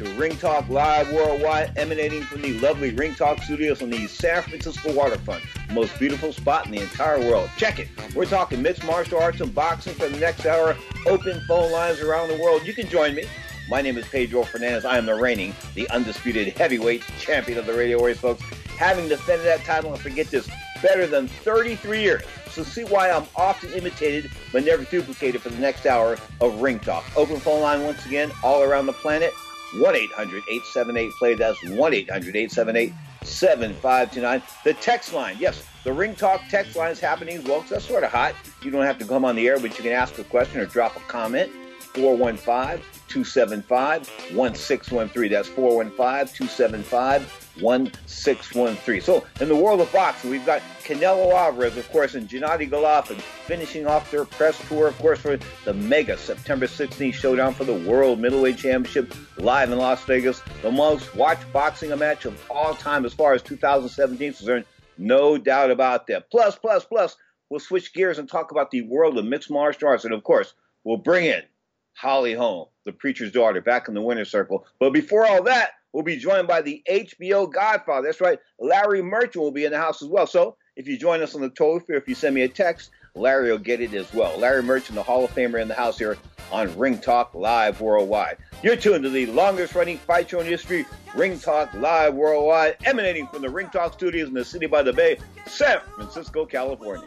to Ring Talk Live Worldwide, emanating from the lovely Ring Talk studios on the San Francisco waterfront, the most beautiful spot in the entire world. Check it. We're talking mixed martial arts and boxing for the next hour, open phone lines around the world. You can join me. My name is Pedro Fernandez. I am the reigning, the undisputed heavyweight champion of the Radio Warriors, folks. Having defended that title, and forget this, better than 33 years. So see why I'm often imitated but never duplicated for the next hour of Ring Talk. Open phone line once again, all around the planet. 1-800-878-PLAY. That's 1-800-878-7529. The text line. Yes, the Ring Talk text line is happening well that's sort of hot. You don't have to come on the air, but you can ask a question or drop a comment. 415-275-1613. That's 415-275-1613. So in the world of boxing, we've got Canelo Alvarez, of course, and Gennady Golovkin finishing off their press tour, of course, for the mega September 16th showdown for the World Middleweight Championship live in Las Vegas. The most watched boxing match of all time as far as 2017 is concerned. No doubt about that. Plus, plus, plus, we'll switch gears and talk about the world of mixed martial arts. And of course, we'll bring in Holly Holm, the preacher's daughter, back in the winner's circle. But before all that, we'll be joined by the HBO Godfather. That's right, Larry Merchant will be in the house as well. So if you join us on the toll free, if you send me a text, Larry will get it as well. Larry Merchant, the Hall of Famer in the house here on Ring Talk Live Worldwide. You're tuned to the longest running fight show in history, Ring Talk Live Worldwide, emanating from the Ring Talk studios in the city by the bay, San Francisco, California.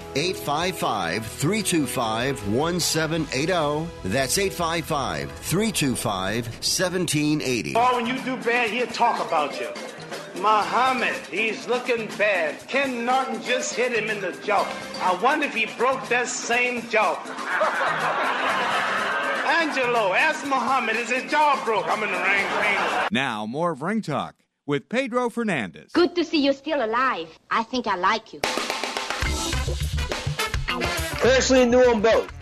855 325 1780. That's 855 325 1780. Oh, when you do bad, he'll talk about you. Muhammad, he's looking bad. Ken Norton just hit him in the jaw. I wonder if he broke that same jaw. Angelo, ask Muhammad, is his jaw broke? I'm in the ring. Now, more of Ring Talk with Pedro Fernandez. Good to see you're still alive. I think I like you. Personally knew them both.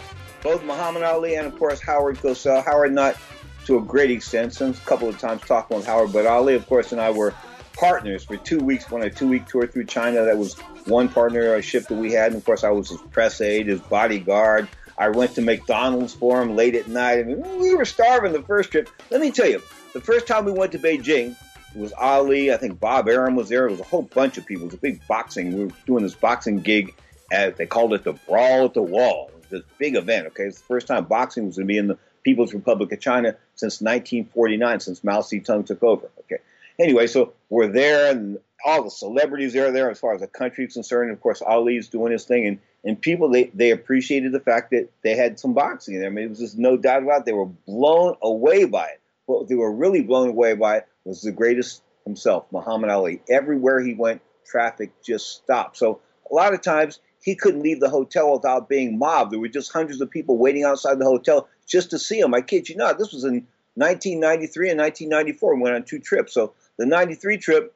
Both Muhammad Ali and, of course, Howard Cosell. Howard, not to a great extent, since a couple of times talking with Howard, but Ali, of course, and I were partners for two weeks on a two week tour through China. That was one partnership that we had. And, of course, I was his press aide, his bodyguard. I went to McDonald's for him late at night. I mean, we were starving the first trip. Let me tell you, the first time we went to Beijing, it was Ali. I think Bob Arum was there. It was a whole bunch of people. It was a big boxing. We were doing this boxing gig at, they called it the Brawl at the Wall. This big event, okay? It's the first time boxing was going to be in the People's Republic of China since 1949, since Mao Zedong took over, okay? Anyway, so we're there, and all the celebrities are there as far as the country is concerned. Of course, Ali's doing his thing, and, and people, they, they appreciated the fact that they had some boxing in there. I mean, it was just no doubt about it. They were blown away by it. What they were really blown away by was the greatest himself, Muhammad Ali. Everywhere he went, traffic just stopped. So a lot of times he couldn't leave the hotel without being mobbed. There were just hundreds of people waiting outside the hotel just to see him. I kid you not. This was in 1993 and 1994. We went on two trips. So the 93 trip,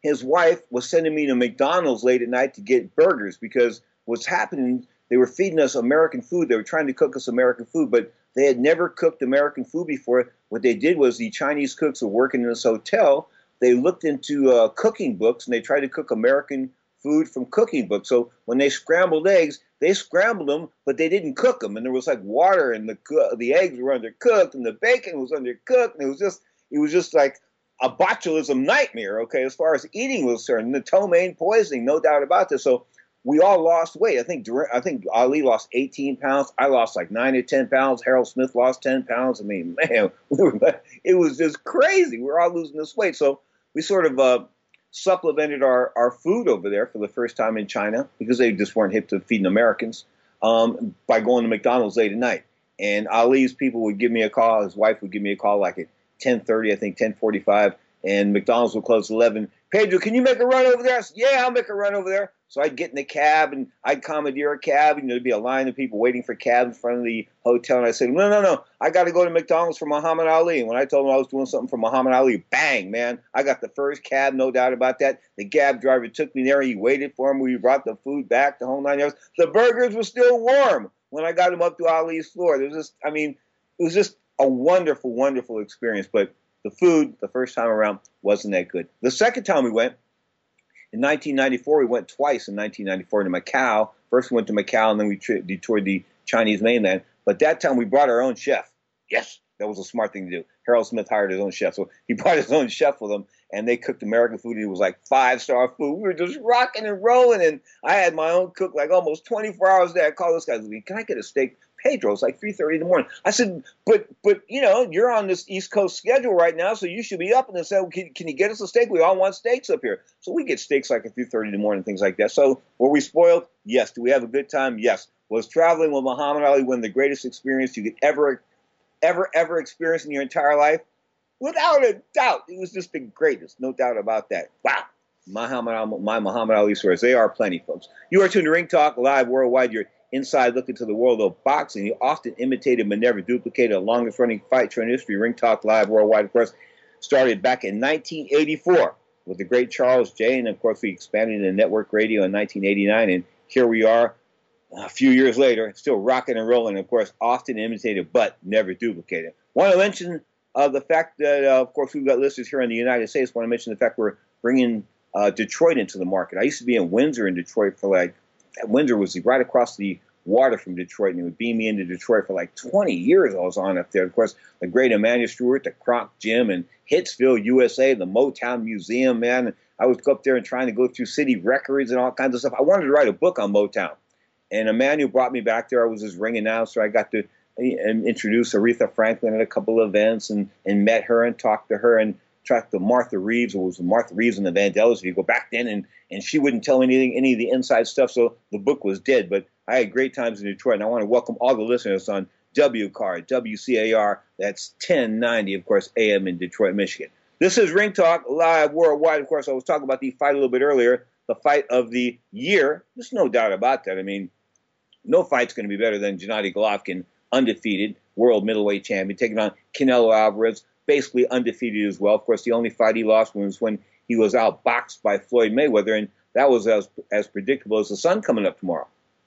his wife was sending me to McDonald's late at night to get burgers because what's happening, they were feeding us American food. They were trying to cook us American food, but they had never cooked American food before. What they did was the Chinese cooks were working in this hotel. They looked into uh, cooking books and they tried to cook American food from cooking books. So when they scrambled eggs, they scrambled them, but they didn't cook them, and there was like water, and the the eggs were undercooked, and the bacon was undercooked, and it was just it was just like a botulism nightmare. Okay, as far as eating was concerned, the ptomaine poisoning, no doubt about this. So we all lost weight. I think I think Ali lost 18 pounds. I lost like nine or 10 pounds. Harold Smith lost 10 pounds. I mean, man, we it was just crazy. We're all losing this weight. So we sort of uh, supplemented our, our food over there for the first time in China because they just weren't hip to feeding Americans um, by going to McDonald's late at night. And Ali's people would give me a call. His wife would give me a call like at 10:30, I think 10:45, and McDonald's would close at 11. Pedro, can you make a run over there? Said, yeah, I'll make a run over there. So I'd get in the cab and I'd commandeer a cab, and there'd be a line of people waiting for cabs in front of the hotel. And I said, no, no, no, I got to go to McDonald's for Muhammad Ali. And when I told them I was doing something for Muhammad Ali, bang, man, I got the first cab, no doubt about that. The cab driver took me there. He waited for him. We brought the food back, the whole nine yards. The burgers were still warm when I got them up to Ali's floor. There was just, I mean, it was just a wonderful, wonderful experience. But the food the first time around wasn't that good. The second time we went, in 1994, we went twice in 1994 to Macau. First, we went to Macau, and then we detoured the Chinese mainland. But that time, we brought our own chef. Yes, that was a smart thing to do. Harold Smith hired his own chef, so he brought his own chef with him, and they cooked American food. It was like five star food. We were just rocking and rolling, and I had my own cook like almost 24 hours a day. I called this guy, "Can I get a steak?" Pedro. It's like 3:30 in the morning. I said, but but you know, you're on this East Coast schedule right now, so you should be up. And they said, well, can, can you get us a steak? We all want steaks up here, so we get steaks like at 3:30 in the morning, things like that. So were we spoiled? Yes. Do we have a good time? Yes. Was traveling with Muhammad Ali one of the greatest experiences you could ever, ever, ever experience in your entire life? Without a doubt, it was just the greatest, no doubt about that. Wow. Muhammad, my Muhammad Ali stories. They are plenty, folks. You are tuned to Ring Talk live worldwide. Your inside look into the world of boxing. He often imitated but never duplicated the longest running fight show in history. Ring Talk Live worldwide, of course, started back in 1984. with the great Charles J. And of course, we expanded into network radio in 1989, and here we are a few years later, still rocking and rolling. Of course, often imitated, but never duplicated. Want to mention uh, the fact that, uh, of course, we've got listeners here in the United States. Want to mention the fact we're bringing uh, Detroit into the market. I used to be in Windsor in Detroit for like, Windsor was right across the water from Detroit, and he would beam me into Detroit for like 20 years. I was on up there. Of course, the great Emanuel Steward, the Kronk Gym, and Hitsville, USA, the Motown Museum, man. I go up there and trying to go through city records and all kinds of stuff. I wanted to write a book on Motown. And Emanuel brought me back there. I was his ring announcer. I got to uh, introduce Aretha Franklin at a couple of events and, and met her and talked to her and talked to Martha Reeves, It was Martha Reeves and the Vandellas. If you go back then, and, and she wouldn't tell anything, any of the inside stuff, so the book was dead. But I had great times in Detroit, and I want to welcome all the listeners on WCAR, WCAR, that's 1090, of course, AM in Detroit, Michigan. This is Ring Talk, live worldwide. Of course, I was talking about the fight a little bit earlier, the fight of the year. There's no doubt about that. I mean, no fight's going to be better than Gennady Golovkin, undefeated world middleweight champion, taking on Canelo Alvarez, basically undefeated as well. Of course, the only fight he lost was when he was outboxed by Floyd Mayweather, and that was as as predictable as the sun coming up tomorrow.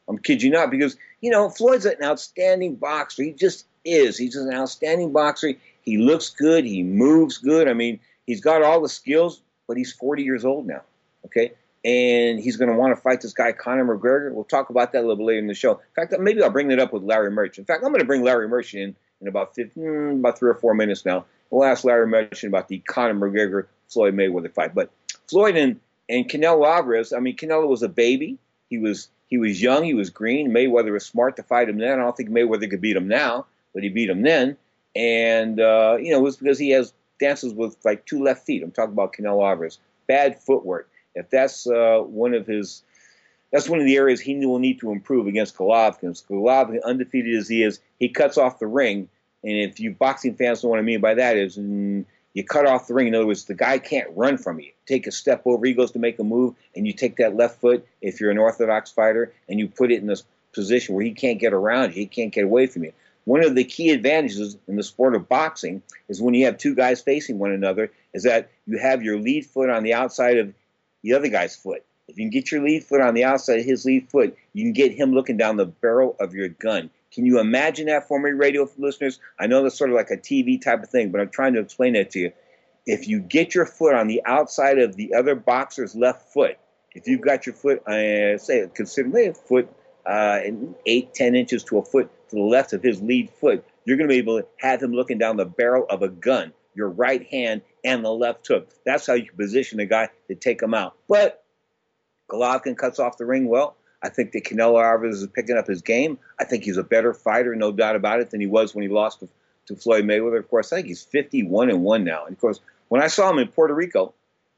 I'm kid you not, because you know Floyd's an outstanding boxer. He just is. He's just an outstanding boxer. He looks good. He moves good. I mean, he's got all the skills, but he's 40 years old now. Okay, and he's going to want to fight this guy Conor McGregor. We'll talk about that a little bit later in the show. In fact, maybe I'll bring that up with Larry Merch. In fact, I'm going to bring Larry Merch in in about 15, hmm, about three or four minutes now. We'll ask Larry Merch about the Conor McGregor Floyd Mayweather fight. But Floyd and and Canelo Alvarez. I mean, Canelo was a baby. He was he was young. He was green. Mayweather was smart to fight him then. I don't think Mayweather could beat him now, but he beat him then. And uh, you know, it was because he has dances with like two left feet. I'm talking about Canelo Alvarez. Bad footwork if that's uh, one of his, that's one of the areas he will need to improve against Golovkin. Golovkin, undefeated as he is, he cuts off the ring. And if you boxing fans know what I mean by that is, mm, you cut off the ring. In other words, the guy can't run from you. Take a step over, he goes to make a move, and you take that left foot. If you're an orthodox fighter, and you put it in this position where he can't get around you, he can't get away from you. One of the key advantages in the sport of boxing is when you have two guys facing one another, is that you have your lead foot on the outside of the other guy's foot. If you can get your lead foot on the outside of his lead foot, you can get him looking down the barrel of your gun. Can you imagine that for me, radio listeners? I know that's sort of like a TV type of thing, but I'm trying to explain it to you. If you get your foot on the outside of the other boxer's left foot, if you've got your foot, uh, say, consider a foot uh, eight, ten inches to a foot to the left of his lead foot, you're going to be able to have him looking down the barrel of a gun your right hand and the left hook. That's how you position the guy to take him out. But Golovkin cuts off the ring well. I think that Canelo Alvarez is picking up his game. I think he's a better fighter, no doubt about it, than he was when he lost to, to Floyd Mayweather. Of course, I think he's 51 and 1 now. And of course, when I saw him in Puerto Rico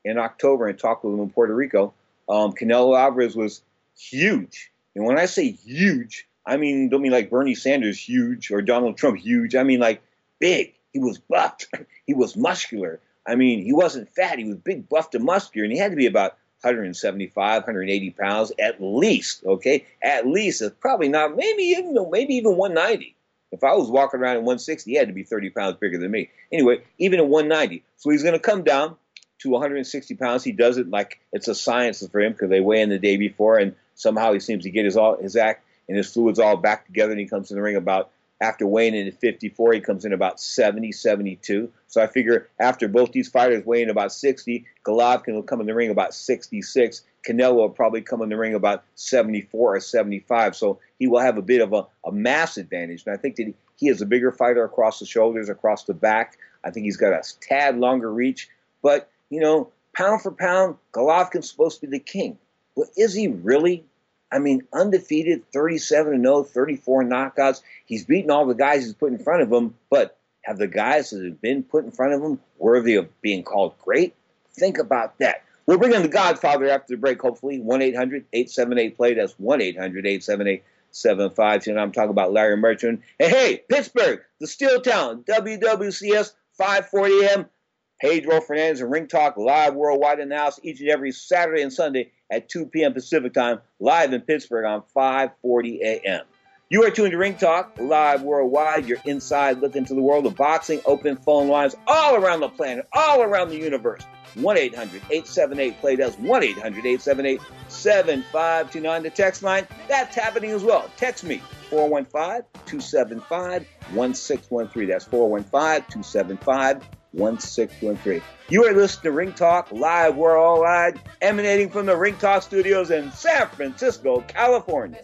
in October and talked with him in Puerto Rico, um, Canelo Alvarez was huge. And when I say huge, I mean, don't mean like Bernie Sanders huge or Donald Trump huge. I mean like big. He was buffed. he was muscular. I mean, he wasn't fat. He was big, buffed, and muscular, and he had to be about 175, 180 pounds at least. Okay, at least. It's probably not. Maybe even maybe even 190. If I was walking around at 160, he had to be 30 pounds bigger than me. Anyway, even at 190. So he's going to come down to 160 pounds. He does it like it's a science for him because they weigh in the day before, and somehow he seems to get his all his act and his fluids all back together, and he comes to the ring about after weighing in at 54, he comes in about 70, 72. So I figure after both these fighters weigh in about 60, Golovkin will come in the ring about 66. Canelo will probably come in the ring about 74 or 75. So he will have a bit of a, a mass advantage. And I think that he is a bigger fighter across the shoulders, across the back. I think he's got a tad longer reach. But, you know, pound for pound, Golovkin's supposed to be the king. But is he really? I mean, undefeated, 37 0, 34 knockouts. He's beaten all the guys he's put in front of him, but have the guys that have been put in front of him worthy of being called great? Think about that. We'll bring in the Godfather after the break, hopefully. 1 800 878 play. That's 1 800 878 75. I'm talking about Larry Merchant. Hey, hey, Pittsburgh, the Steel Town, WWCS 540 AM. Pedro Fernandez and Ring Talk live worldwide house each and every Saturday and Sunday at 2 p.m. Pacific time, live in Pittsburgh on 5:40 a.m. You are tuned to Ring Talk, live worldwide. You're inside look into the world of boxing, open phone lines all around the planet, all around the universe. 1 800 878 play. That's 1 800 878 7529. The text line, that's happening as well. Text me 415 275 1613. That's 415 275 1613. You are listening to Ring Talk live We're all worldwide, emanating from the Ring Talk studios in San Francisco, California.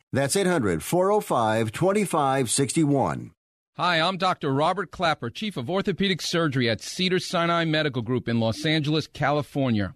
That's 800 405 2561. Hi, I'm Dr. Robert Klapper, Chief of Orthopedic Surgery at Cedar Sinai Medical Group in Los Angeles, California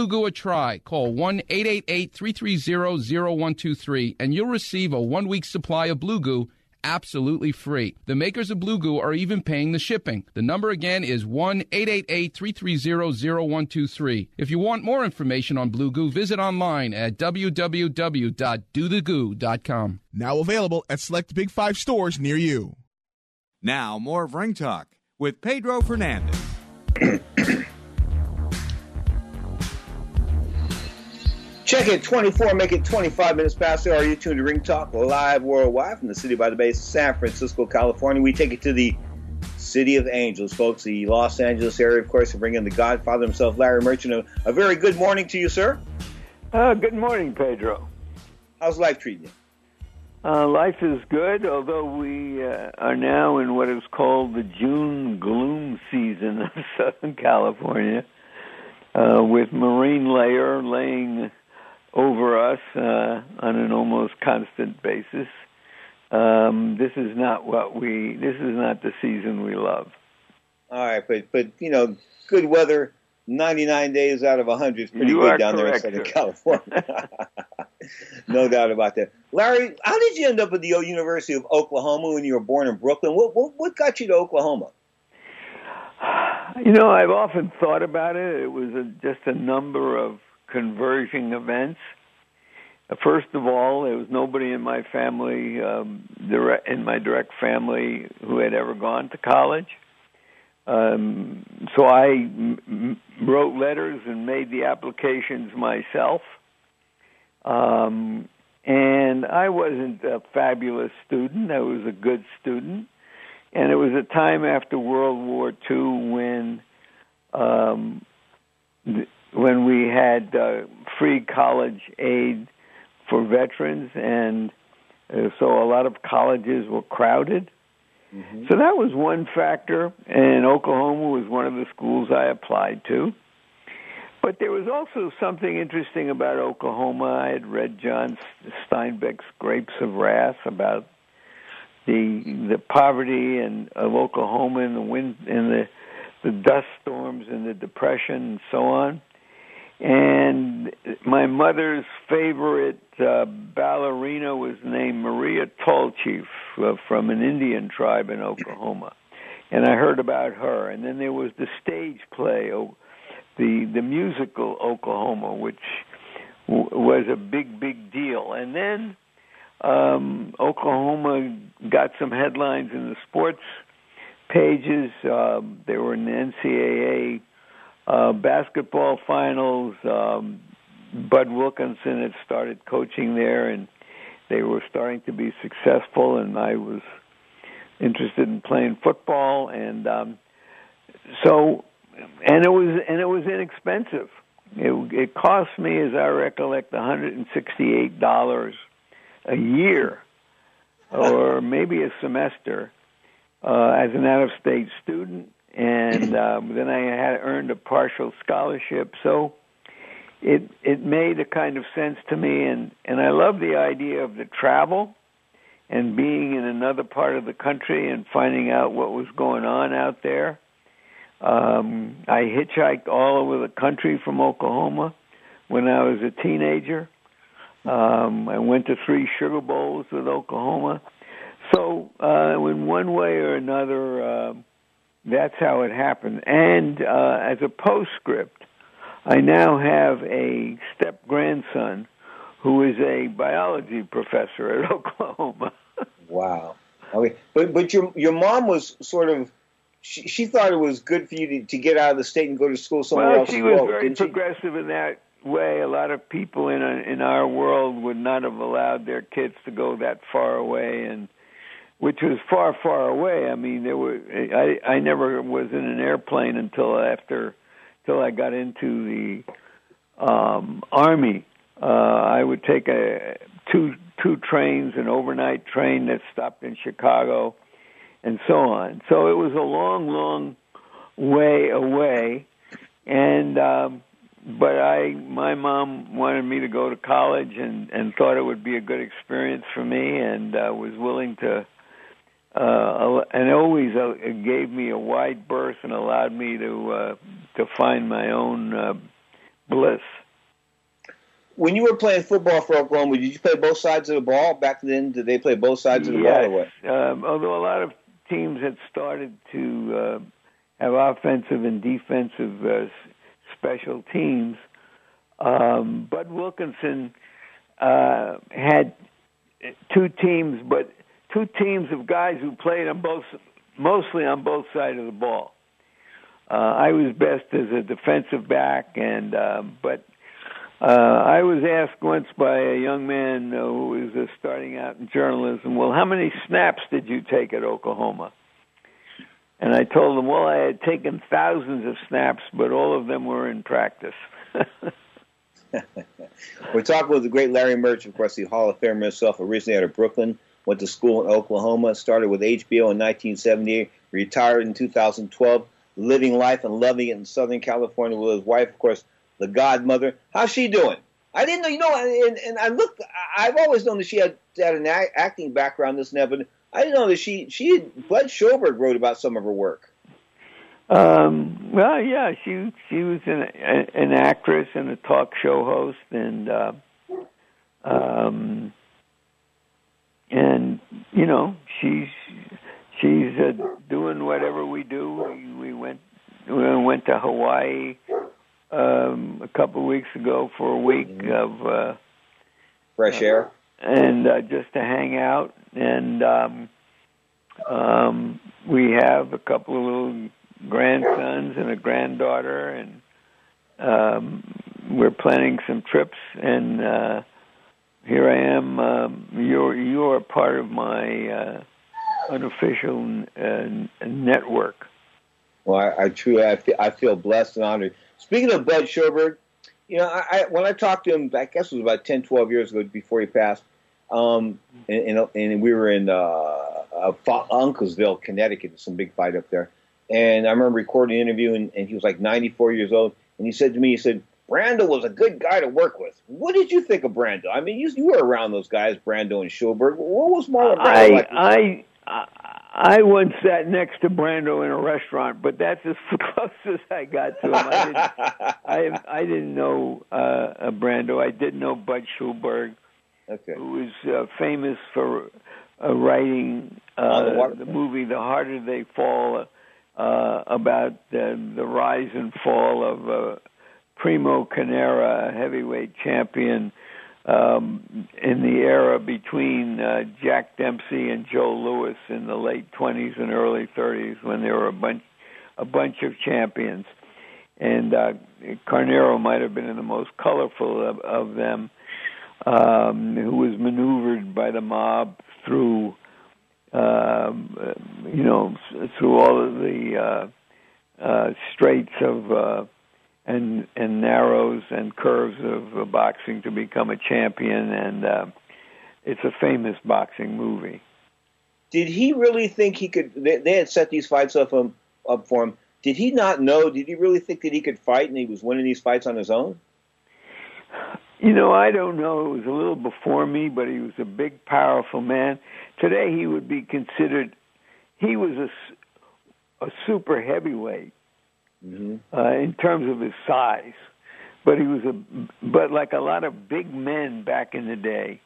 Blue Goo a try. Call 1 888 330 0123 and you'll receive a one week supply of Blue Goo absolutely free. The makers of Blue Goo are even paying the shipping. The number again is 1 888 330 0123. If you want more information on Blue Goo, visit online at www.dothegoo.com. Now available at select Big Five stores near you. Now, more of Ring Talk with Pedro Fernandez. Check it 24, make it 25 minutes past the hour. You tuned to Ring Talk live worldwide from the city by the bay, San Francisco, California. We take it to the city of angels, folks, the Los Angeles area, of course, to bring in the Godfather himself, Larry Merchant. A, a very good morning to you, sir. Uh, good morning, Pedro. How's life treating you? Uh, life is good, although we uh, are now in what is called the June gloom season of Southern California, uh, with marine layer laying over us uh, on an almost constant basis. Um, this is not what we. This is not the season we love. All right, but but you know, good weather. 99 days out of 100 is pretty you good down correct, there in Southern California. no doubt about that. Larry, how did you end up at the University of Oklahoma when you were born in Brooklyn? What what, what got you to Oklahoma? You know, I've often thought about it. It was a, just a number of converging events. first of all, there was nobody in my family, um, direct, in my direct family, who had ever gone to college. Um, so I m- wrote letters and made the applications myself. Um, and I wasn't a fabulous student. I was a good student. And it was a time after World War II when um, when we had uh, free college aid for veterans, and uh, so a lot of colleges were crowded. Mm-hmm. So that was one factor, and Oklahoma was one of the schools I applied to. But there was also something interesting about Oklahoma. I had read John Steinbeck's Grapes of Wrath about the the poverty and of Oklahoma and the wind and the the dust storms and the depression and so on. And my mother's favorite uh, ballerina was named Maria Tallchief uh, from an Indian tribe in Oklahoma. And I heard about her. And then there was the stage play, oh, the the musical Oklahoma, which w- was a big big deal. And then um, Oklahoma got some headlines in the sports pages. Uh, they were in the NCAA uh, basketball finals. Um, Bud Wilkinson had started coaching there, and they were starting to be successful. And I was interested in playing football, and um, so and it was and it was inexpensive. It, it cost me, as I recollect, one hundred and sixty-eight dollars a year, or maybe a semester, uh, as an out-of-state student, and um, then I had earned a partial scholarship. So it it made a kind of sense to me, and and I love the idea of the travel and being in another part of the country and finding out what was going on out there. Um, I hitchhiked all over the country from Oklahoma when I was a teenager. Um, I went to three Sugar Bowls with Oklahoma. So, uh, in one way or another, uh, that's how it happened. And uh, as a postscript, I now have a step grandson who is a biology professor at Oklahoma. wow. Okay, but but your your mom was sort of she, she thought it was good for you to, to get out of the state and go to school somewhere well, else. she was very progressive in that way. A lot of people in a, in our world would not have allowed their kids to go that far away, and which was far, far away. I mean, there were I I never was in an airplane until after until I got into the um army. Uh I would take a two two trains, an overnight train that stopped in Chicago and so on. So it was a long, long way away, and um, but I, my mom wanted me to go to college and and thought it would be a good experience for me, and uh, was willing to. Uh, and always uh, gave me a wide berth and allowed me to uh, to find my own uh, bliss. When you were playing football for Oklahoma, did you play both sides of the ball? Back then, did they play both sides of the yes. ball what? Um, although a lot of teams had started to uh, have offensive and defensive uh, special teams. Um, Bud Wilkinson uh, had two teams, but two teams of guys who played on both, mostly on both sides of the ball. Uh, I was best as a defensive back, and uh, but uh, I was asked once by a young man uh, who was uh, starting out in journalism, well, how many snaps did you take at Oklahoma? And I told him, well, I had taken thousands of snaps, but all of them were in practice. We're talking with the great Larry Murch, of course, the Hall of Famer himself, originally out of Brooklyn, went to school in Oklahoma, started with HBO in 1978, retired in 2012, living life and loving it in Southern California with his wife, of course, the godmother. How's she doing? I didn't know, you know, and, and I looked. I've always known that she had, had an acting background, this and that, but I didn't know that she she had, Bud Schulberg wrote about some of her work. Um, well, yeah, she she was an an actress and a talk show host, and uh, um, and you know she's she's uh, doing whatever we do. We, we went we went to Hawaii um, a couple of weeks ago for a week mm-hmm. of uh, fresh air, and uh, just to hang out. And um, um, we have a couple of little grandsons and a granddaughter, and um, we're planning some trips. And uh, here I am. Um, you're you're part of my uh, unofficial uh, network. Well, I, I truly I feel, I feel blessed and honored. Speaking of Bud Schulberg, you know, I, I, when I talked to him, I guess it was about 10, 12 years ago before he passed, um, and, and, and we were in uh, uh, Uncasville, Connecticut, some big fight up there. And I remember recording an interview, and, and he was like 94 years old, and he said to me, he said, Brando was a good guy to work with. What did you think of Brando? I mean, you, you were around those guys, Brando and Schulberg. What was Marlon Brando I, like? I, I, I once sat next to Brando in a restaurant, but that's as close as I got to him. I didn't, I, I didn't know uh, Brando. I did know Bud Schulberg, okay. who was uh, famous for uh, writing uh, the, the movie "The Harder They Fall," uh, about uh, the rise and fall of uh, Primo Carnera, a heavyweight champion um, in the era between uh, Jack Dempsey and Joe Louis in the late 20s and early 30s when there were a bunch a bunch of champions. And uh, Carnera might have been the most colorful of, of them, um, who was maneuvered by the mob through, um, you know, through all of the uh, uh, straits of uh, and and narrows and curves of uh, boxing to become a champion, and uh, it's a famous boxing movie. Did he really think he could? They, they had set these fights up him up for him. Did he not know? Did he really think that he could fight and he was winning these fights on his own? You know, I don't know. It was a little before me, but he was a big, powerful man. Today, he would be considered. He was a, a super heavyweight mm-hmm. uh, in terms of his size, but he was a. But like a lot of big men back in the day,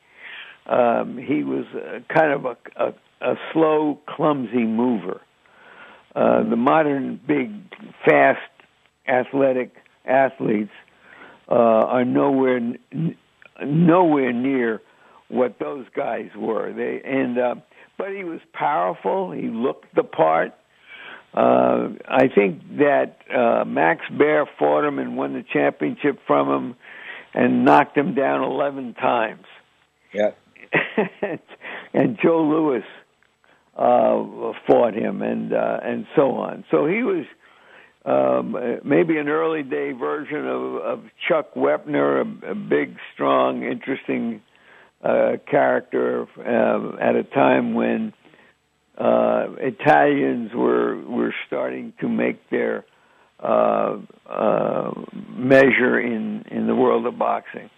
um, he was a, kind of a, a, a slow, clumsy mover. Uh, the modern big, fast, athletic athletes uh, are nowhere n- nowhere near what those guys were. They and uh, but he was powerful. He looked the part. Uh, I think that uh, Max Baer fought him and won the championship from him, and knocked him down eleven times. Yeah. and Joe Louis uh, fought him, and uh, and so on. So he was um, maybe an early day version of, of Chuck Wepner, a, a big, strong, interesting uh, character uh, at a time when uh, Italians were were starting to make their uh, uh, measure in in the world of boxing.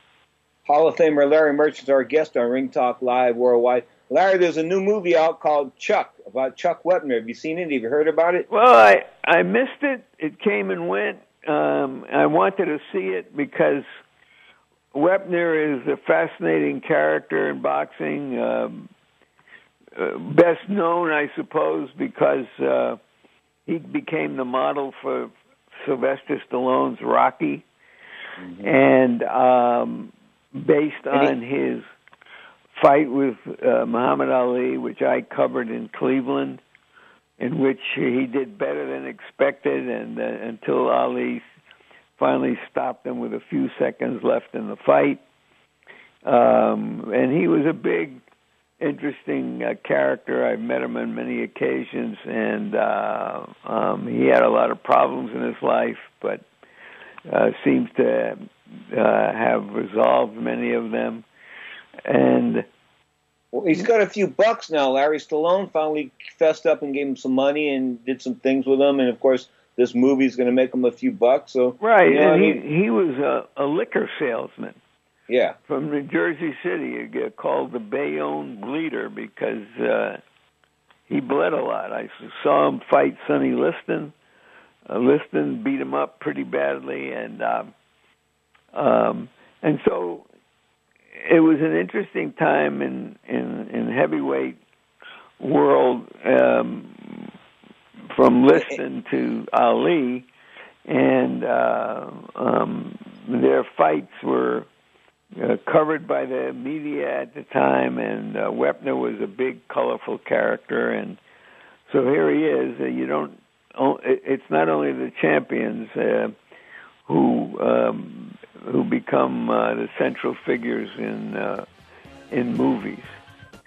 Hall of Famer Larry Merchant's our guest on Ring Talk Live Worldwide. Larry, there's a new movie out called Chuck about Chuck Wepner. Have you seen it? Have you heard about it? Well, I I missed it. It came and went. Um, I wanted to see it because Wepner is a fascinating character in boxing. Um, best known, I suppose, because uh, he became the model for Sylvester Stallone's Rocky, mm-hmm. and um, based on his fight with uh, Muhammad Ali, which I covered in Cleveland, in which he did better than expected, and uh, until Ali finally stopped him with a few seconds left in the fight. Um, and he was a big, interesting uh, character. I've met him on many occasions, and uh, um, he had a lot of problems in his life, but uh, seems to uh, have resolved many of them. And well, he's got a few bucks now. Larry Stallone finally fessed up and gave him some money and did some things with him. And of course, this movie's going to make him a few bucks. So right, you know and I mean? he he was a, a liquor salesman. Yeah, from New Jersey City, called the Bayonne Bleeder because uh, he bled a lot. I saw him fight Sonny Liston. Uh, Liston beat him up pretty badly, and um, um, and so it was an interesting time in in, in heavyweight world um, from Liston to Ali, and uh, um, their fights were uh, covered by the media at the time, and uh, Wepner was a big, colorful character, and so here he is. Uh, you don't. It's not only the champions uh, who um, who become uh, the central figures in uh, in movies.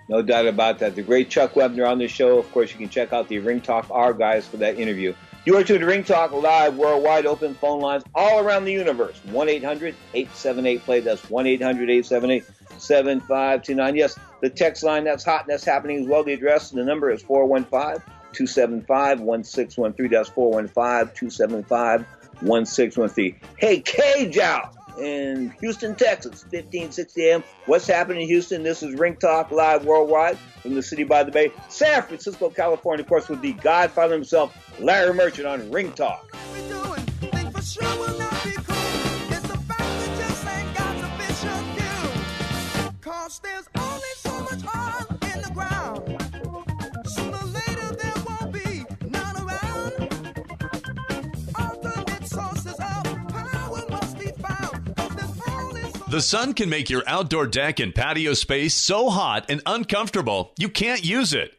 No doubt about that. The great Chuck Wepner on the show. Of course, you can check out the Ring Talk guys for that interview. You are tuned to Ring Talk Live, worldwide open phone lines all around the universe. 1 800 878 play. That's 1 800 878 7529. Yes, the text line that's hot and that's happening as well. The address and the number is 415 275 1613. That's 415 275 1613. Hey, Cage out! In Houston, Texas, 1560 AM. What's happening in Houston? This is Ring Talk Live Worldwide from the city by the bay, San Francisco, California, of course, with the godfather himself, Larry Merchant on Ring Talk. The sun can make your outdoor deck and patio space so hot and uncomfortable you can't use it.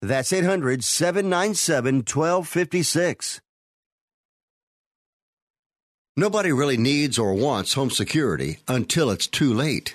That's 800 797 1256. Nobody really needs or wants home security until it's too late.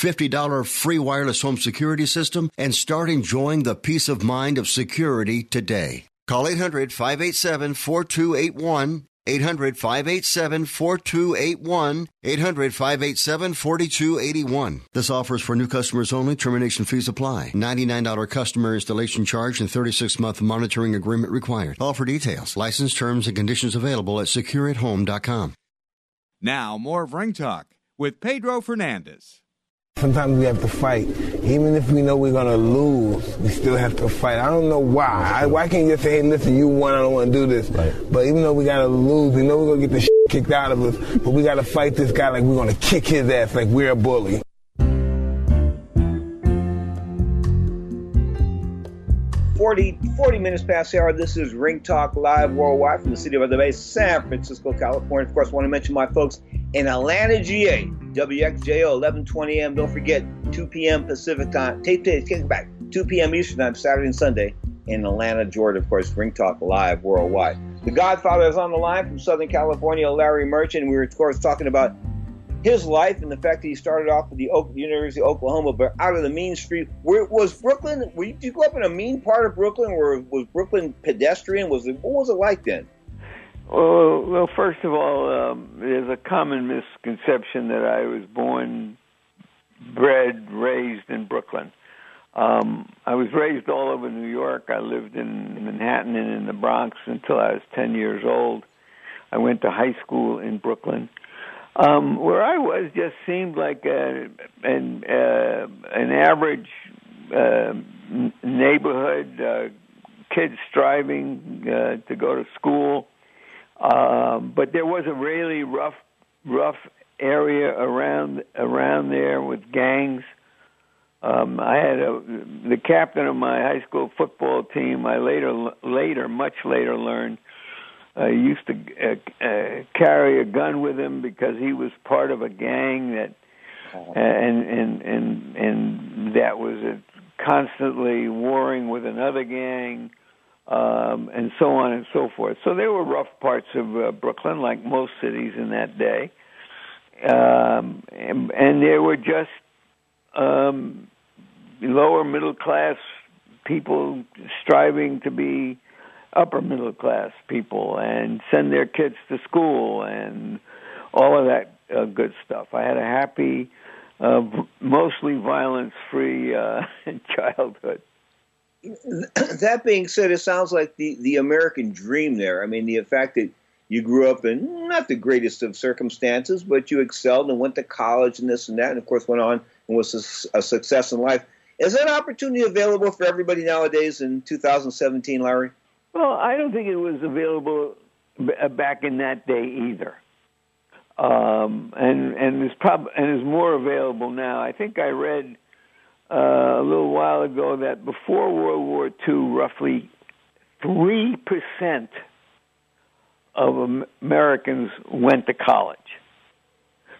$50 free wireless home security system and start enjoying the peace of mind of security today. Call 800 587 4281. 800 587 4281. 800 587 4281. This offer is for new customers only. Termination fees apply. $99 customer installation charge and 36 month monitoring agreement required. All for details. License terms and conditions available at secureathome.com. Now, more of Ring Talk with Pedro Fernandez. Sometimes we have to fight. Even if we know we're going to lose, we still have to fight. I don't know why. I, why can't you just say, hey, listen, you won, I don't want to do this. Right. But even though we got to lose, we know we're going to get the shit kicked out of us, but we got to fight this guy like we're going to kick his ass like we're a bully. 40, 40 minutes past the hour. This is Ring Talk Live Worldwide from the city of the Bay, San Francisco, California. Of course, I want to mention my folks in Atlanta, GA, WXJO, 1120 a.m. Don't forget, 2 p.m. Pacific time. Take, take, take it back. 2 p.m. Eastern time, Saturday and Sunday in Atlanta, Georgia. Of course, Ring Talk Live Worldwide. The Godfather is on the line from Southern California, Larry Merchant. We were, of course, talking about his life and the fact that he started off with the University of Oklahoma, but out of the mean street. Where was Brooklyn? Were you, did you grow up in a mean part of Brooklyn? Where was Brooklyn pedestrian? Was it what was it like then? Well, well, first of all, um, there's a common misconception that I was born, bred, raised in Brooklyn. Um, I was raised all over New York. I lived in Manhattan and in the Bronx until I was 10 years old. I went to high school in Brooklyn. Um, where I was just seemed like a, an uh, an average uh, neighborhood, uh, kids striving uh, to go to school. Um, but there was a really rough, rough area around around there with gangs. Um, I had a, the captain of my high school football team. I later, later, much later, learned uh, used to uh, uh, carry a gun with him because he was part of a gang that, uh, and and and and that was uh, constantly warring with another gang, um, and so on and so forth. So there were rough parts of uh, Brooklyn, like most cities in that day, um, and, and there were just um, lower middle class people striving to be upper middle class people and send their kids to school and all of that uh, good stuff. I had a happy, uh, mostly violence free uh, childhood. That being said, it sounds like the, the American dream there. I mean, the fact that you grew up in not the greatest of circumstances, but you excelled and went to college and this and that, and of course went on and was a, a success in life. Is that opportunity available for everybody nowadays in 2017, Larry? Well, I don't think it was available uh, back in that day either. Um, and and is prob- and is more available now. I think I read uh, a little while ago that before World War II, roughly three percent of Americans went to college.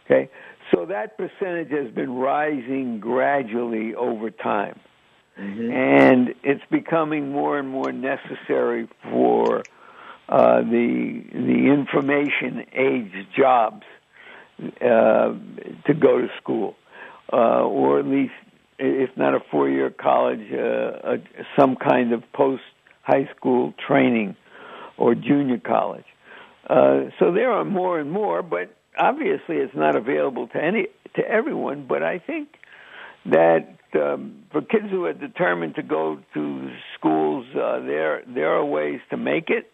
Okay, so that percentage has been rising gradually over time. Mm-hmm. And it's becoming more and more necessary for uh, the the information age jobs uh, to go to school, uh, or at least, if not a four year college, uh, a, some kind of post high school training or junior college. Uh, so there are more and more, but obviously it's not available to any to everyone. But I think that um, for kids who are determined to go to schools, uh, there there are ways to make it,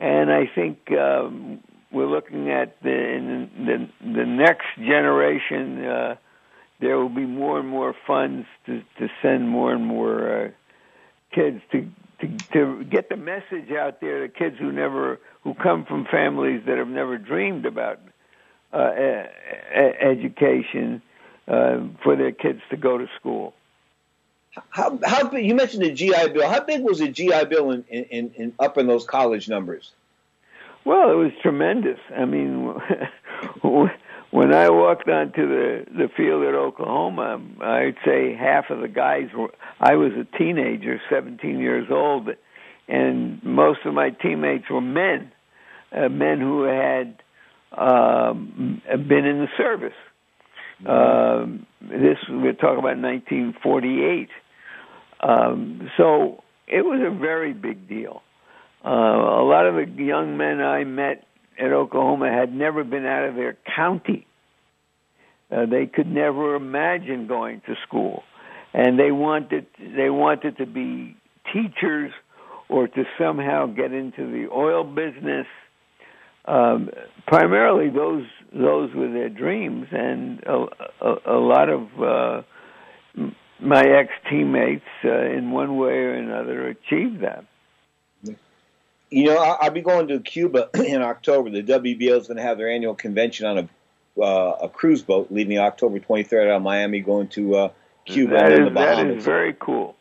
and I think um, we're looking at the the the next generation. Uh, there will be more and more funds to to send more and more uh, kids to, to to get the message out there to kids who never who come from families that have never dreamed about uh, education uh, for their kids to go to school. How, how big, you mentioned the GI Bill. How big was the GI Bill in, in, in up in those college numbers? Well, it was tremendous. I mean, when I walked onto the the field at Oklahoma, I'd say half of the guys were. I was a teenager, 17 years old, and most of my teammates were men, uh, men who had um, been in the service. Um, this we're talking about 1948. Um, so it was a very big deal. Uh, a lot of the young men I met at Oklahoma had never been out of their county. Uh, they could never imagine going to school, and they wanted they wanted to be teachers or to somehow get into the oil business um, primarily those those were their dreams, and a, a, a lot of uh, my ex teammates, uh, in one way or another, achieved that. You know, I'll be going to Cuba in October. The WBO is going to have their annual convention on a uh, a cruise boat leaving October 23rd out of Miami, going to uh, Cuba that and is, the Bahamas. That is very cool.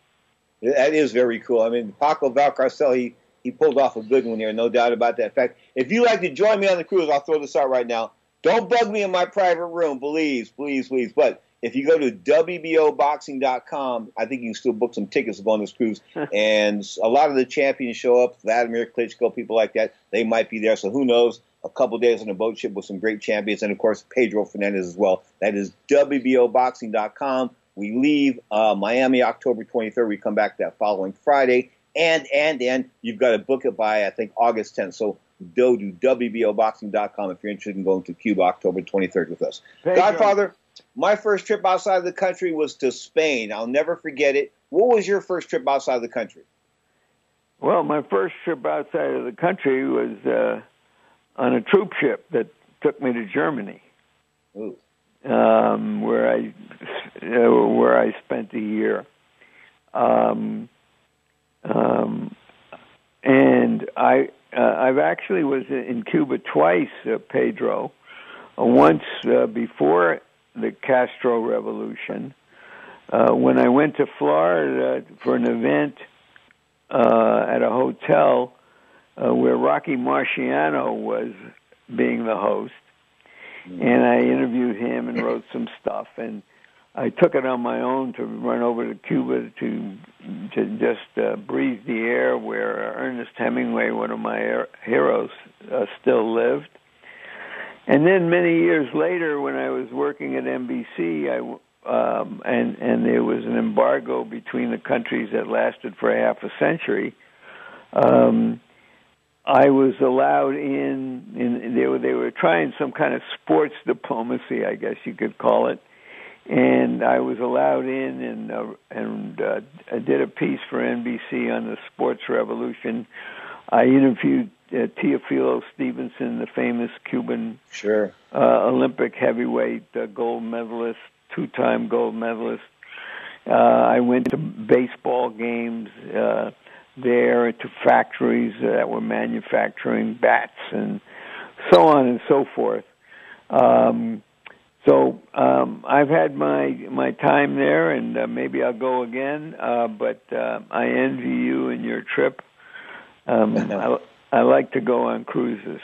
That is very cool. I mean, Paco Valcarcel, he he pulled off a good one here, no doubt about that. In fact, if you like to join me on the cruise, I'll throw this out right now. Don't bug me in my private room, please, please, please. But if you go to WBOboxing.com, I think you can still book some tickets to go on this cruise. and a lot of the champions show up, Vladimir Klitschko, people like that. They might be there. So who knows? A couple days on a boat ship with some great champions. And of course, Pedro Fernandez as well. That is WBOboxing.com. We leave uh, Miami October 23rd. We come back that following Friday. And, and, and you've got to book it by, I think, August 10th. So go to WBOboxing.com if you're interested in going to Cuba October 23rd with us. Pedro. Godfather, my first trip outside of the country was to Spain. I'll never forget it. What was your first trip outside of the country? Well, my first trip outside of the country was uh, on a troop ship that took me to Germany, um, where I uh, where I spent a year. Um, um, and I uh, I've actually was in Cuba twice, uh, Pedro. Uh, once uh, before the Castro Revolution. Uh, when I went to Florida for an event uh, at a hotel uh, where Rocky Marciano was being the host, and I interviewed him and wrote some stuff, and I took it on my own to run over to Cuba to to just uh, breathe the air where Ernest Hemingway, one of my heroes, uh, still lived and then many years later, when I was working at NBC, I um, and and there was an embargo between the countries that lasted for half a century. Um, I was allowed in, in they were they were trying some kind of sports diplomacy, I guess you could call it, and I was allowed in and uh, and uh, I did a piece for NBC on the sports revolution. I interviewed uh, Teofilo Stevenson, the famous Cuban sure uh, Olympic heavyweight uh, gold medalist, two-time gold medalist. Uh, I went to baseball games uh, there, to factories that were manufacturing bats and so on and so forth. Um, so um, I've had my my time there, and uh, maybe I'll go again. Uh, but uh, I envy you and your trip. Um, I, I like to go on cruises.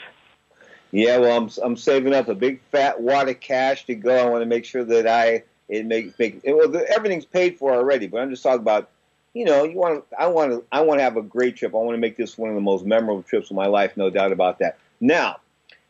Yeah, well, I'm I'm saving up a big fat wad of cash to go. I want to make sure that I it make make it, well everything's paid for already. But I'm just talking about, you know, you want I want to I want to have a great trip. I want to make this one of the most memorable trips of my life, no doubt about that. Now,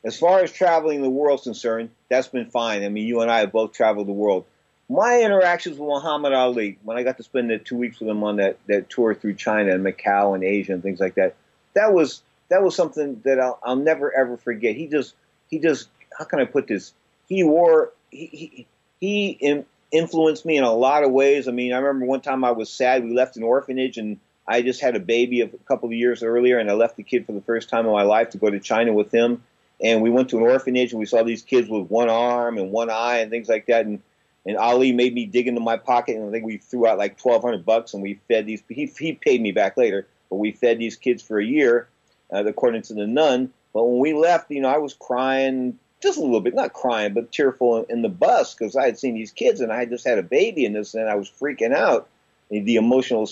as far as traveling the world's concerned, that's been fine. I mean, you and I have both traveled the world. My interactions with Muhammad Ali, when I got to spend the two weeks with him on that, that tour through China and Macau and Asia and things like that, that was that was something that I'll, I'll never ever forget. He just he just how can I put this? He wore he he, he influenced me in a lot of ways. I mean, I remember one time I was sad. We left an orphanage and I just had a baby a couple of years earlier, and I left the kid for the first time in my life to go to China with him. And we went to an orphanage and we saw these kids with one arm and one eye and things like that. And and Ali made me dig into my pocket, and I think we threw out like twelve hundred bucks, and we fed these. He he paid me back later, but we fed these kids for a year uh, according to the nun. But when we left, you know, I was crying just a little bit, not crying, but tearful in, the bus because I had seen these kids and I just had a baby and this, and I was freaking out. The emotional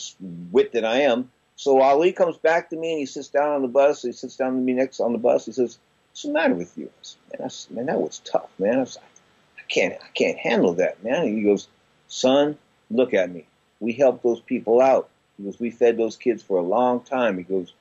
wit that I am. So Ali comes back to me and he sits down on the bus. He sits down to me next on the bus. He says, "What's the matter with you?" I said, man, I, man, that was tough, man. I, like, I can't, I can't handle that, man. And he goes, "Son, look at me. We helped those people out. He goes, we fed those kids for a long time. He goes,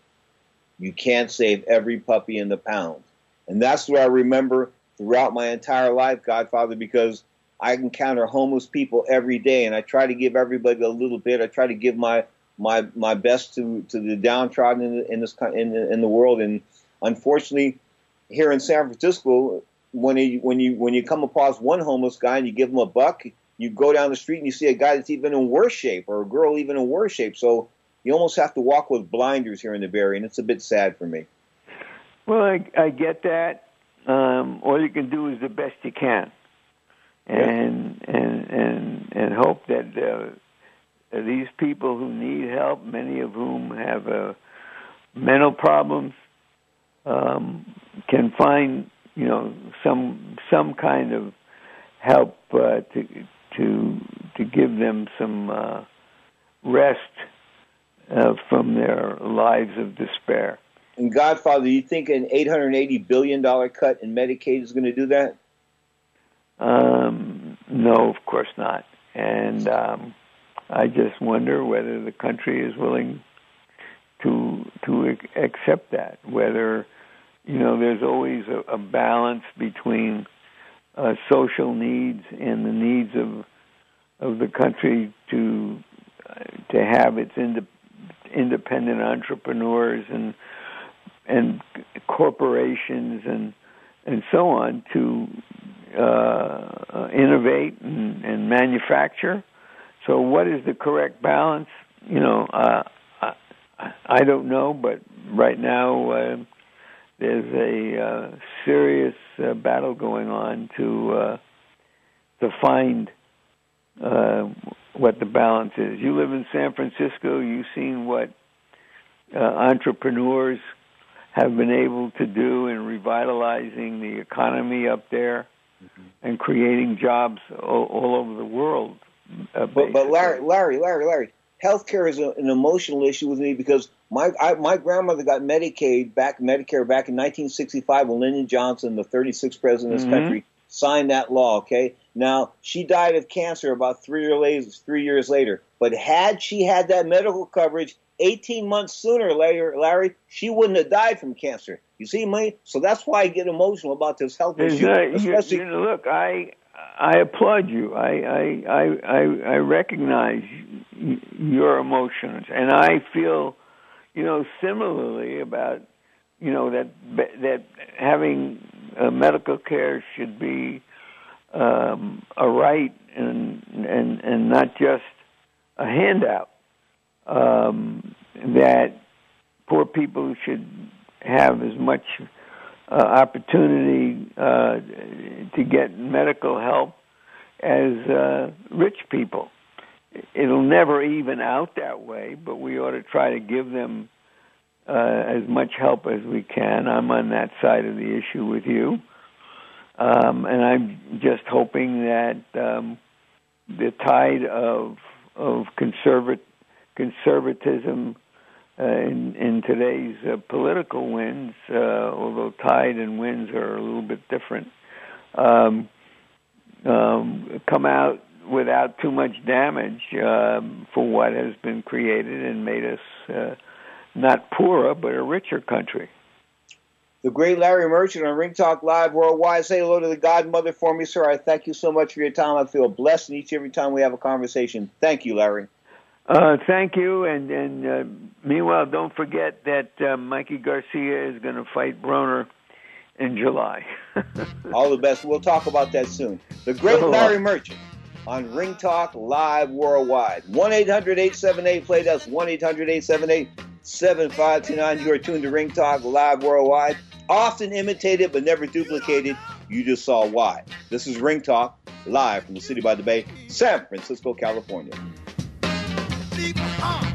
you can't save every puppy in the pound. And that's what I remember throughout my entire life, Godfather, because I encounter homeless people every day, and I try to give everybody a little bit. I try to give my my my best to to the downtrodden in, in this in in the world. And unfortunately, here in San Francisco, when you when you when you come across one homeless guy and you give him a buck, you go down the street and you see a guy that's even in worse shape, or a girl even in worse shape. So you almost have to walk with blinders here in the Bay Area, and it's a bit sad for me. Well, I, I get that. Um, all you can do is the best you can, and yeah. and and and hope that uh, these people who need help, many of whom have uh, mental problems, um, can find you know some some kind of help uh, to to to give them some uh, rest uh, from their lives of despair. And Godfather, you think an eight hundred eighty billion dollar cut in Medicaid is going to do that? Um, no, of course not. And um, I just wonder whether the country is willing to to accept that. Whether you know, there's always a, a balance between uh, social needs and the needs of of the country to uh, to have its ind- independent entrepreneurs and and corporations and and so on to uh, innovate and, and, manufacture. So, what is the correct balance? You know, uh, I, I, don't know, but right now uh, there's a uh, serious uh, battle going on to uh, to find what the balance is. You live in San Francisco. You've seen what entrepreneurs have been able to do in revitalizing the economy up there mm-hmm. and creating jobs all, all over the world. Uh, but, but Larry, Larry, Larry, Larry, healthcare is a, an emotional issue with me because my I, my grandmother got Medicaid back Medicare back in 1965 when Lyndon Johnson, the 36th president of this mm-hmm. country, signed that law. Okay, now she died of cancer about three years later. Three years later, but had she had that medical coverage, 18 months sooner, later, Larry, she wouldn't have died from cancer. You see me? So that's why I get emotional about this health issue. especially, you, you know, look, I I applaud you. I I I I recognize your emotions, and I feel, you know, similarly about, you know, that that having uh, medical care should be um, a right and and and not just a handout um, that poor people should have as much uh, opportunity uh, to get medical help as uh, rich people. It'll never even out that way, but we ought to try to give them uh, as much help as we can. I'm on that side of the issue with you. Um, and I'm just hoping that um, the tide of of conservative conservatism uh, in, in today's uh, political winds, uh, although tide and winds are a little bit different, um, um, come out without too much damage um, for what has been created and made us uh, not poorer but a richer country. The great Larry Merchant on Ring Talk Live Worldwide. Say hello to the Godmother for me, sir. I thank you so much for your time. I feel blessed each and every time we have a conversation. Thank you, Larry. Uh, thank you, and and uh, meanwhile, don't forget that uh, Mikey Garcia is going to fight Broner in July. All the best. We'll talk about that soon. The great Larry Merchant on Ring Talk Live Worldwide. 1 800 878 play. That's 1 800 878 7529. You are tuned to Ring Talk Live Worldwide. Often imitated but never duplicated. You just saw why. This is Ring Talk live from the city by the bay, San Francisco, California. Uh,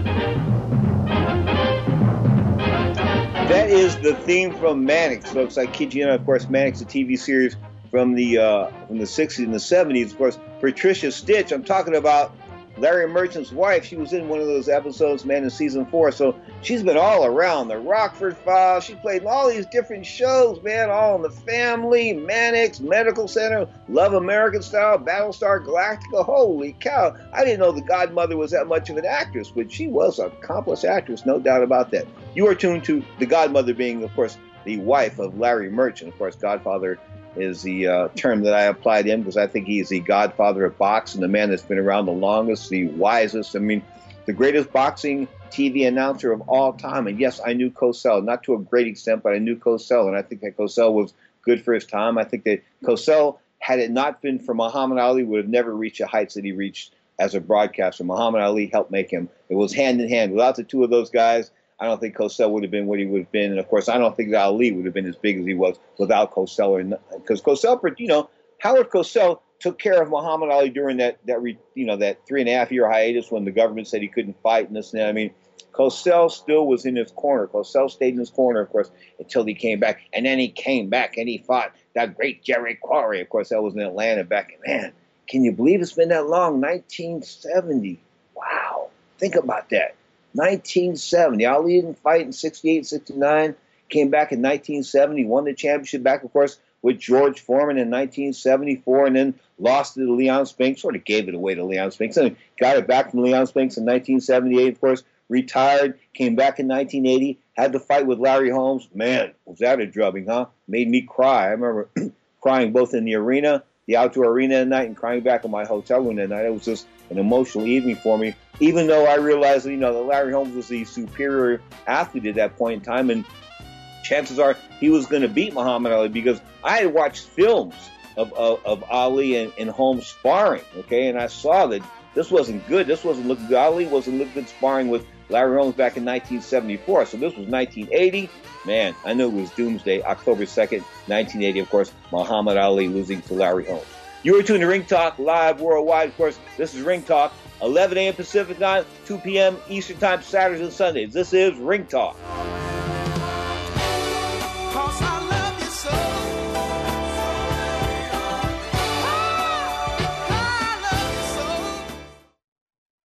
That is the theme from Mannix, folks. I kid you not. Of course, Mannix, a TV series from the uh, from the 60s and the 70s. Of course, Patricia Stich. I'm talking about Larry Merchant's wife. She was in one of those episodes, man, in season four. So she's been all around the Rockford Files. She played in all these different shows, man, all in the family, Mannix, Medical Center, Love American Style, Battlestar Galactica. Holy cow. I didn't know the godmother was that much of an actress, but she was an accomplished actress, no doubt about that. You are tuned to the godmother being, of course, the wife of Larry Merchant. Of course, Godfather is the uh, term that I applied to him because I think he's the godfather of boxing, the man that's been around the longest, the wisest. I mean, the greatest boxing TV announcer of all time. And yes, I knew Cosell, not to a great extent, but I knew Cosell, and I think that Cosell was good for his time. I think that Cosell, had it not been for Muhammad Ali, would have never reached the heights that he reached as a broadcaster. Muhammad Ali helped make him. It was hand in hand. Without the two of those guys, I don't think Cosell would have been what he would have been, and of course, I don't think Ali would have been as big as he was without Cosell. Because Cosell, you know, Howard Cosell took care of Muhammad Ali during that that re, you know that three and a half year hiatus when the government said he couldn't fight and this and that. I mean, Cosell still was in his corner. Cosell stayed in his corner, of course, until he came back, and then he came back and he fought that great Jerry Quarry. Of course, that was in Atlanta back. Man, can you believe it's been that long? 1970. Wow, think about that. 1970. Ali didn't fight in 68, 69. Came back in 1970, won the championship back, of course, with George Foreman in 1974, and then lost it to Leon Spinks, sort of gave it away to Leon Spinks, and got it back from Leon Spinks in 1978, of course, retired, came back in 1980, had the fight with Larry Holmes. Man, was that a drubbing, huh? Made me cry. I remember crying both in the arena, the outdoor arena at night, and crying back in my hotel room that night. It was just an emotional evening for me, even though I realized, you know, that Larry Holmes was the superior athlete at that point in time, and chances are he was going to beat Muhammad Ali because I had watched films of, of, of Ali and, and Holmes sparring, okay, and I saw that this wasn't good. This wasn't looking good. Ali wasn't looking good sparring with Larry Holmes back in 1974. So this was 1980. Man, I knew it was doomsday. October 2nd, 1980, of course, Muhammad Ali losing to Larry Holmes. You are tuned to Ring Talk live worldwide. Of course, this is Ring Talk, 11 a.m. Pacific time, 2 p.m. Eastern time, Saturdays and Sundays. This is Ring Talk.